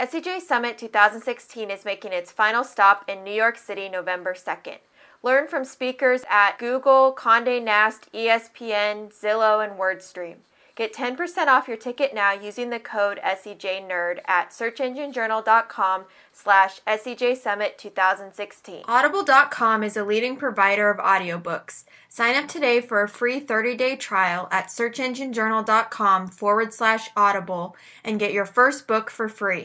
SEJ Summit 2016 is making its final stop in New York City November 2nd. Learn from speakers at Google, Condé Nast, ESPN, Zillow, and WordStream. Get 10% off your ticket now using the code SEJNerd at searchenginejournal.com slash SEJ Summit 2016. Audible.com is a leading provider of audiobooks. Sign up today for a free 30-day trial at searchenginejournal.com forward slash audible and get your first book for free.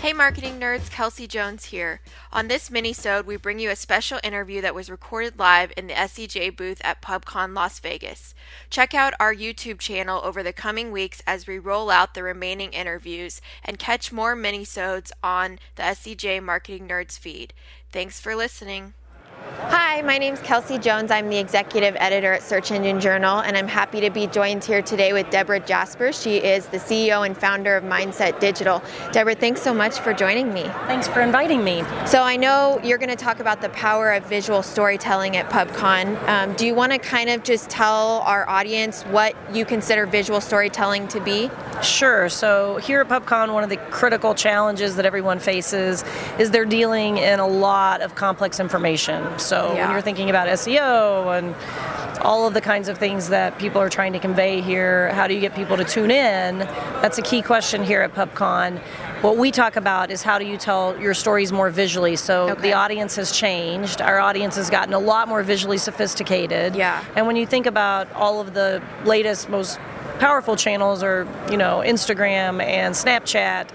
Hey marketing nerds, Kelsey Jones here. On this mini-sode, we bring you a special interview that was recorded live in the SEJ booth at PubCon Las Vegas. Check out our YouTube channel over the coming weeks as we roll out the remaining interviews and catch more mini-sodes on the SEJ Marketing Nerds feed. Thanks for listening. Hi, my name is Kelsey Jones. I'm the executive editor at Search Engine Journal, and I'm happy to be joined here today with Debra Jasper. She is the CEO and founder of Mindset Digital. Debra, thanks so much for joining me. Thanks for inviting me. So, I know you're going to talk about the power of visual storytelling at PubCon. Um, do you want to kind of just tell our audience what you consider visual storytelling to be? Sure. So, here at PubCon, one of the critical challenges that everyone faces is they're dealing in a lot of complex information. So yeah. when you're thinking about SEO and all of the kinds of things that people are trying to convey here, how do you get people to tune in? That's a key question here at PubCon. What we talk about is how do you tell your stories more visually. So okay. the audience has changed. Our audience has gotten a lot more visually sophisticated. Yeah. And when you think about all of the latest, most powerful channels are, you know, Instagram and Snapchat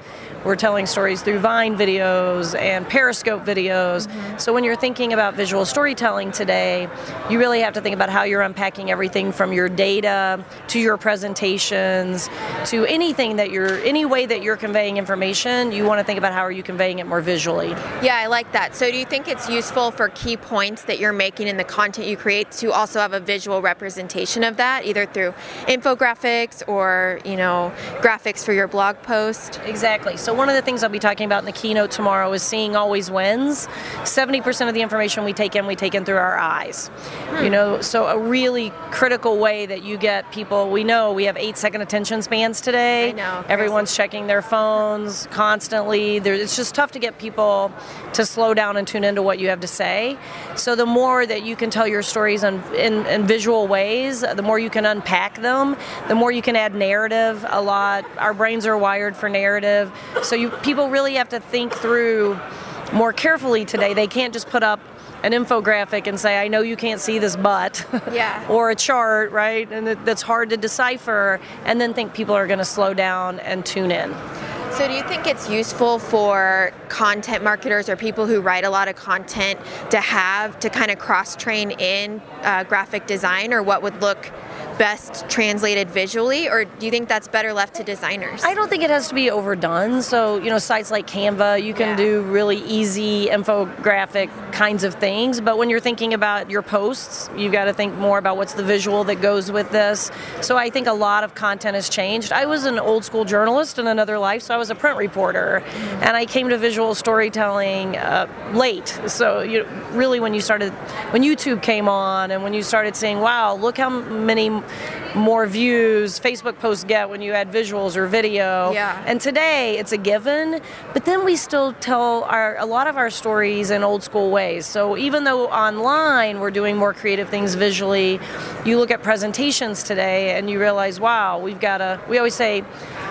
we're telling stories through Vine videos and Periscope videos. Mm-hmm. So when you're thinking about visual storytelling today, you really have to think about how you're unpacking everything from your data to your presentations to anything that you're, any way that you're conveying information, you want to think about how are you conveying it more visually. Yeah, I like that. So do you think it's useful for key points that you're making in the content you create to also have a visual representation of that, either through infographics or, you know, graphics for your blog post? Exactly. So one of the things I'll be talking about in the keynote tomorrow is seeing always wins. 70% of the information we take in, we take in through our eyes. Hmm. You know, so a really critical way that you get people, we know we have eight second attention spans today. I know. Everyone's crazy. checking their phones constantly. There, it's just tough to get people to slow down and tune into what you have to say. So the more that you can tell your stories in, in, in visual ways, the more you can unpack them, the more you can add narrative a lot. Our brains are wired for narrative. So you people really have to think through more carefully today. They can't just put up an infographic and say, I know you can't see this but, yeah. or a chart, right? And that's hard to decipher, and then think people are going to slow down and tune in. So, do you think it's useful for content marketers or people who write a lot of content to have to kind of cross train in uh, graphic design, or what would look best translated visually, or do you think that's better left to designers? I don't think it has to be overdone. So, you know, sites like Canva, you can yeah. do really easy infographic kinds of things, but when you're thinking about your posts, you've got to think more about what's the visual that goes with this. So, I think a lot of content has changed. I was an old school journalist in another life, so I was a print reporter, mm-hmm. and I came to visual storytelling uh, late. So, you really, when you started, when YouTube came on, and when you started saying, wow, look how many more views Facebook posts get when you add visuals or video. Yeah. And today it's a given, but then we still tell our a lot of our stories in old school ways. So even though online we're doing more creative things visually, you look at presentations today and you realize, wow, we've got a we always say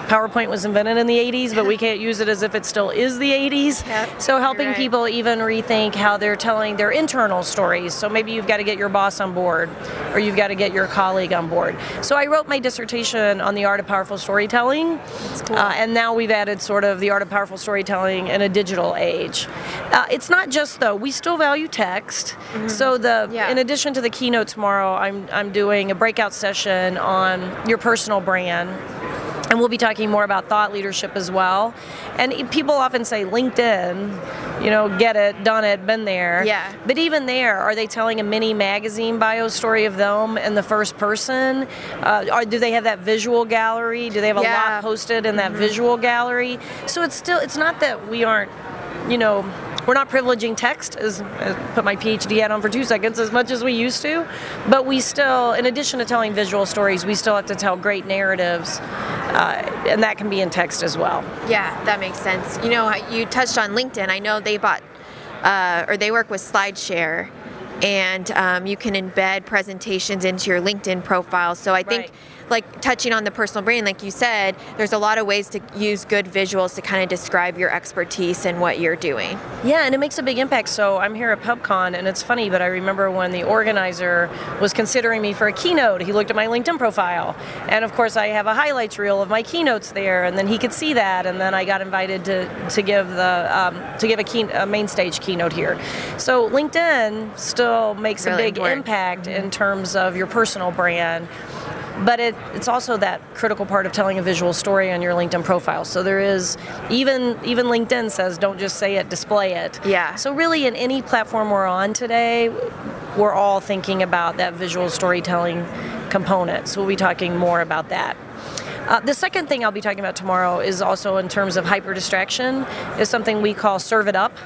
PowerPoint was invented in the 80s, but we can't use it as if it still is the 80s. Yep, so helping right. people even rethink how they're telling their internal stories. So maybe you've got to get your boss on board or you've got to get your colleague on board. So I wrote my dissertation on the art of powerful storytelling. Cool. Uh, and now we've added sort of the art of powerful storytelling in a digital age. Uh, it's not just though, we still value text. Mm-hmm. So the yeah. in addition to the keynote tomorrow, I'm I'm doing a breakout session on your personal brand and we'll be talking more about thought leadership as well. And people often say LinkedIn, you know, get it, done it, been there. Yeah. But even there, are they telling a mini magazine bio story of them in the first person? Uh, or do they have that visual gallery? Do they have a Yeah. lot posted in that visual gallery? So it's still, it's not that we aren't, you know, we're not privileging text, as, as put my PhD hat on for two seconds, as much as we used to. But we still, in addition to telling visual stories, we still have to tell great narratives, uh, and that can be in text as well. Yeah, that makes sense. You know, you touched on LinkedIn. I know they bought, uh, or they work with SlideShare, and um, you can embed presentations into your LinkedIn profile. So I think, Right. Like touching on the personal brand, like you said, there's a lot of ways to use good visuals to kind of describe your expertise and what you're doing. Yeah, and it makes a big impact. So I'm here at PubCon, and it's funny, but I remember when the organizer was considering me for a keynote, he looked at my LinkedIn profile. And of course, I have a highlights reel of my keynotes there, and then he could see that. And then I got invited to, to give the um, to give a, key, a main stage keynote here. So LinkedIn still makes Really a big important. impact in terms of your personal brand but it, it's also that critical part of telling a visual story on your LinkedIn profile. So there is even even LinkedIn says don't just say it, display it. Yeah. So really, in any platform we're on today, we're all thinking about that visual storytelling component. So we'll be talking more about that. Uh, the second thing I'll be talking about tomorrow is also in terms of hyper distraction, is something we call serve it up.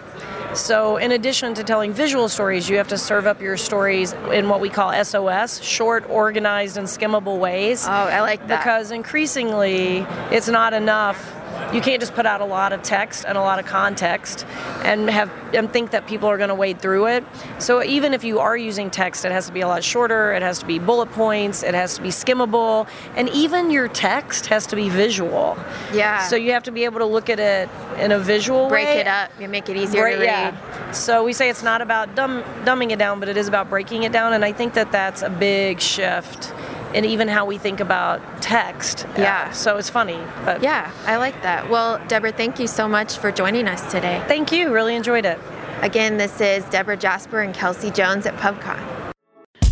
So, in addition to telling visual stories, you have to serve up your stories in what we call SOS, short, organized, and skimmable ways. Oh, I like that. Because increasingly, it's not enough. You can't just put out a lot of text and a lot of context and have and think that people are going to wade through it. So even if you are using text, it has to be a lot shorter. It has to be bullet points. It has to be skimmable, and even your text has to be visual. Yeah. So you have to be able to look at it in a visual Break way. Break it up, you make it easier Break- to read. yeah. So we say it's not about dumb, dumbing it down, but it is about breaking it down, and I think that that's a big shift in even how we think about text. Uh, Yeah. so it's funny, but Yeah, I like that. Well, Debra, thank you so much for joining us today. Thank you. Really enjoyed it. Again, this is Debra Jasper and Kelsey Jones at PubCon.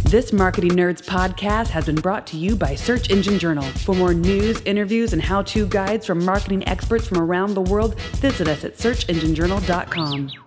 This Marketing Nerds podcast has been brought to you by Search Engine Journal. For more news, interviews, and how to guides from marketing experts from around the world, visit us at searchenginejournal.com.